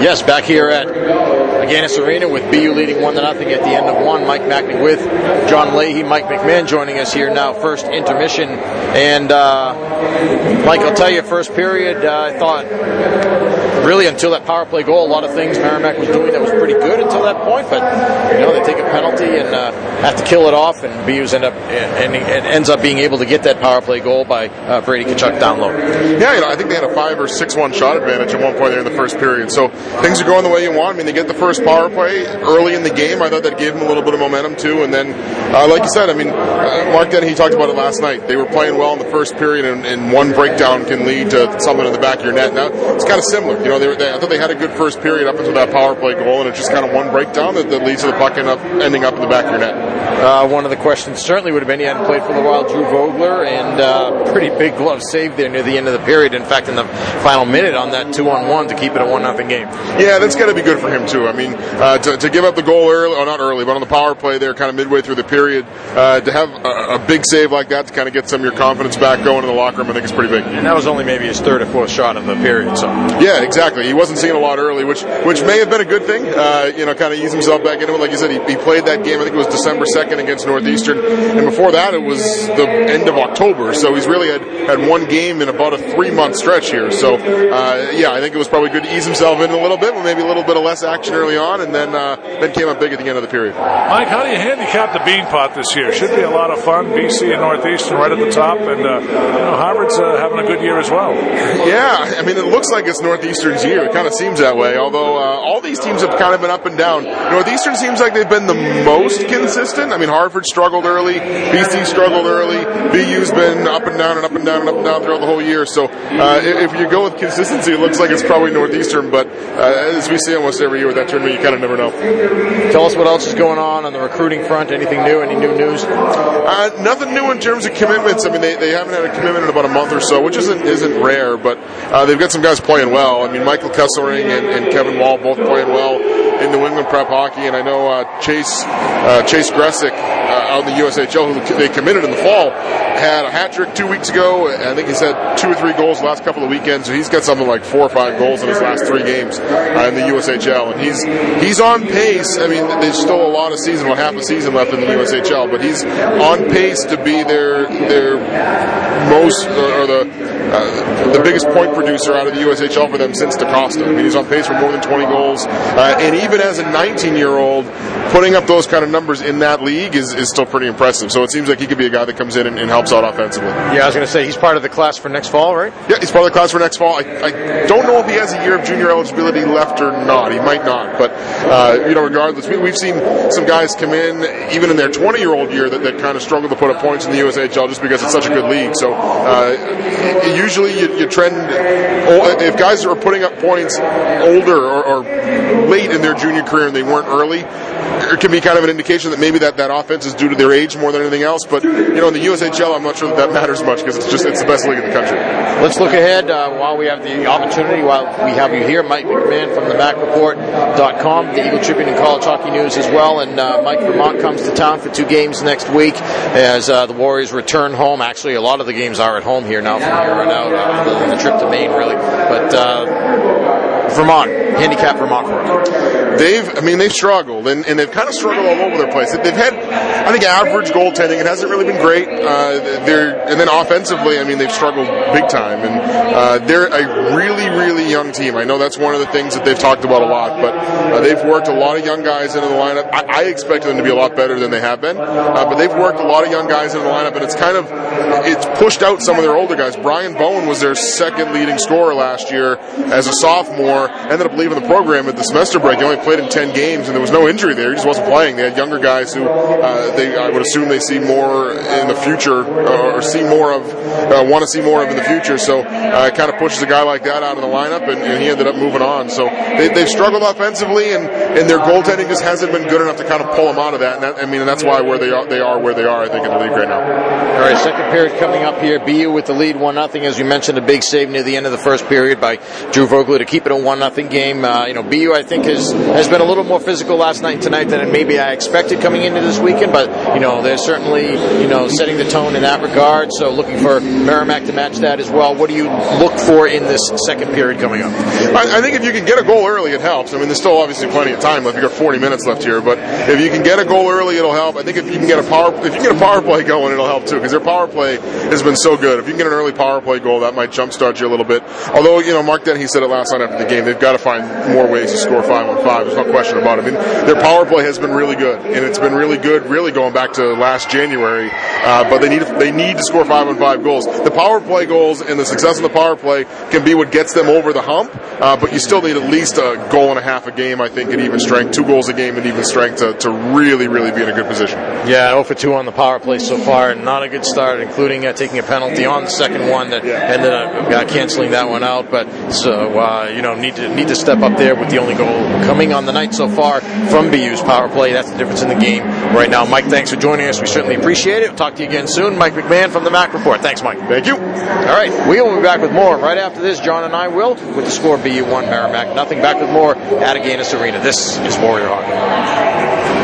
Yes, back here at Agganis Arena with BU leading 1 to nothing at the end of one. Mike Mackney with John Leahy, Mike McMahon joining us here now. First intermission. And uh, Mike, I'll tell you, first period, uh, I thought really until that power play goal, a lot of things Merrimack was doing that was pretty good until that point. But you know, they take a penalty and uh, have to kill it off, and BU's end up and it ends up being able to get that power play goal by uh, Brady Tkachuk down low. Yeah, you know, I think they had a five or six one shot advantage at one point there in the first period. So things are going the way you want. I mean, they get the first power play early in the game. I thought that gave them a little bit of momentum too. And then, uh, like you said, I mean, uh, Mark he talked about it last night. They were playing well in the first period, and, and one breakdown can lead to something in the back of your net. Now it's kind of similar. You know, they, were, they, I thought they had a good first period up until that power play goal, and it's just kind of one breakdown that, that leads to the puck end up, ending up in the back of your net. Uh, one of the questions certainly would have been he hadn't played for a while, Drew Vogler, and uh, pretty big glove save there near the end of the period. In fact, in the final minute on that two on one to keep it a one nothing game. Yeah, that's got to be good for him too. I mean, uh, to, to, give up the goal early, or not early, but on the power play there, kind of midway through the period, uh, to have a, a, big save like that to kind of get some of your confidence back going in the locker room, I think is pretty big. And that was only maybe his third or fourth shot of the period. So yeah, exactly. He wasn't seeing a lot early, which which may have been a good thing. Uh, you know, kind of ease himself back into it. Like you said, he, he played that game. I think it was December second against Northeastern, and before that it was the end of October. So he's really had had one game in about a three month stretch here. So uh, yeah, I think it was probably good to ease himself in a little bit, but maybe a little bit of less action early on, and then uh, then came up big at the end of the period. Mike, how do you handicap the Beanpot this year? Should be a lot of fun. BC and Northeastern right at the top, and uh, you know, Harvard's uh, having a good year as well. Yeah, I mean it looks like it's Northeastern's year. It kind of seems that way. Although uh, all these teams have kind of been up and down. Northeastern seems like they've been the most consistent. I mean Harvard struggled early, BC struggled early, BU's been up and down and up and down and up and down throughout the whole year. So uh, if you go with consistency, it looks like it's probably Northeastern. But uh, as we see almost every year with that tournament, you kind of never know. Tell us what else is going on on the recruiting front. Anything new? Any new news? Uh, nothing new in terms of commitments. I mean, they, they haven't had a commitment in about a month or so, which isn't isn't rare. But uh, they've got some guys playing well. I mean, Michael Kesselring and, and Kevin Wall both playing well in New England prep hockey, and I know uh, Chase uh, Chase Gresock uh, out in the USHL, who they committed in the fall, had a hat trick two weeks ago. I think he's had two or three goals the last couple of weekends. So he's got something like four or five goals in his last three games uh, in the USHL, and he's he's on pace. I mean, there's still a lot of season, well, half a season left in the USHL, but he's on pace to be their their most or the uh, the biggest point producer out of the USHL for them since DaCosta. I mean, he's on pace for more than 20 goals, uh, and even as a 19 year old, putting up those kind of numbers in that league is, is still pretty impressive. So it seems like he could be a guy that comes in and, and helps out offensively. Yeah, I was going to say he's part of the class for next fall, right? Yeah, he's part of the class for next fall. I, I don't know if he has a year of junior eligibility left or not. He might not, but uh, you know, regardless, we, have seen some guys come in even in their 20 year old year that, that kind of struggle to put up points in the USHL just because it's such a good league. So uh, usually you, you, trend if guys are putting up points older or, or late in their junior career and they weren't early it can be kind of an indication that maybe that, that offense is due to their age more than anything else. But you know, in the USHL, I'm not sure that that matters much because it's just it's the best league in the country. Let's look ahead uh, while we have the opportunity. While we have you here, Mike McMahon from the MacReport.com, the Eagle Tribune and College Hockey News as well. And uh, Mike Vermont comes to town for two games next week as uh, the Warriors return home. Actually, a lot of the games are at home here now from here on out, uh, other than the trip to Maine, really. But uh, Vermont, handicap Vermont for us. They've, I mean, they've struggled, and, and they've kind of struggled all over their place. They've had, I think, average goaltending. It hasn't really been great. Uh, they're, and then offensively, I mean, they've struggled big time, and uh, they're a really, really young team. I know that's one of the things that they've talked about a lot, but uh, they've worked a lot of young guys into the lineup. I, I expected them to be a lot better than they have been, uh, but they've worked a lot of young guys into the lineup, and it's kind of it's pushed out some of their older guys. Brian Bowen was their second leading scorer last year as a sophomore. Ended up leaving the program at the semester break. He only played in ten games, and there was no injury there. He just wasn't playing. They had younger guys who uh, they I would assume they see more in the future uh, or see more of, uh, want to see more of in the future. So uh, it kind of pushes a guy like that out of the lineup, and, and he ended up moving on. So they, they've struggled offensively, and, and their goaltending just hasn't been good enough to kind of pull them out of that. And that, I mean, and that's why where they are, they are where they are. I think in the league right now. All right, second period coming up here. BU with the lead, one nothing. As you mentioned, a big save near the end of the first period by Drew Vogler to keep it a one one nothing game. Uh, you know, BU I think has has been a little more physical last night and tonight than maybe I expected coming into this weekend. But you know, they're certainly you know setting the tone in that regard. So looking for Merrimack to match that as well. What do you look for in this second period coming up? I, I think if you can get a goal early, it helps. I mean, there's still obviously plenty of time left. You got 40 minutes left here, but if you can get a goal early, it'll help. I think if you can get a power, if you get a power play going, it'll help too because their power play has been so good. If you can get an early power play goal, that might jumpstart you a little bit. Although you know, Mark Dennehy said it last night after the game, they've got to find more ways to score five on five. There's no question about it. I mean, their power play has been really good, and it's been really good, really going back to last January. Uh, but they need they need to score five on five goals. The power play goals and the success of the power play can be what gets them over the hump. Uh, but you still need at least a goal and a half a game, I think, at even strength, two goals a game at even strength to, to really, really be in a good position. Yeah, 0 for 2 on the power play so far. Not a good start, including uh, taking a penalty on the second one that Yeah. ended up uh, canceling that one out. But so uh, you know need to need to step up there with the only goal coming on the night so far from BU's power play. That's the difference in the game right now. Mike, thanks for joining us. We certainly appreciate it. We'll talk to you again soon. Mike McMahon from the Mac Report. Thanks, Mike. Thank you. All right, we will be back with more right after this. John and I will with the score BU one Merrimack nothing. Back with more at Agganis Arena. This is Warrior Hockey.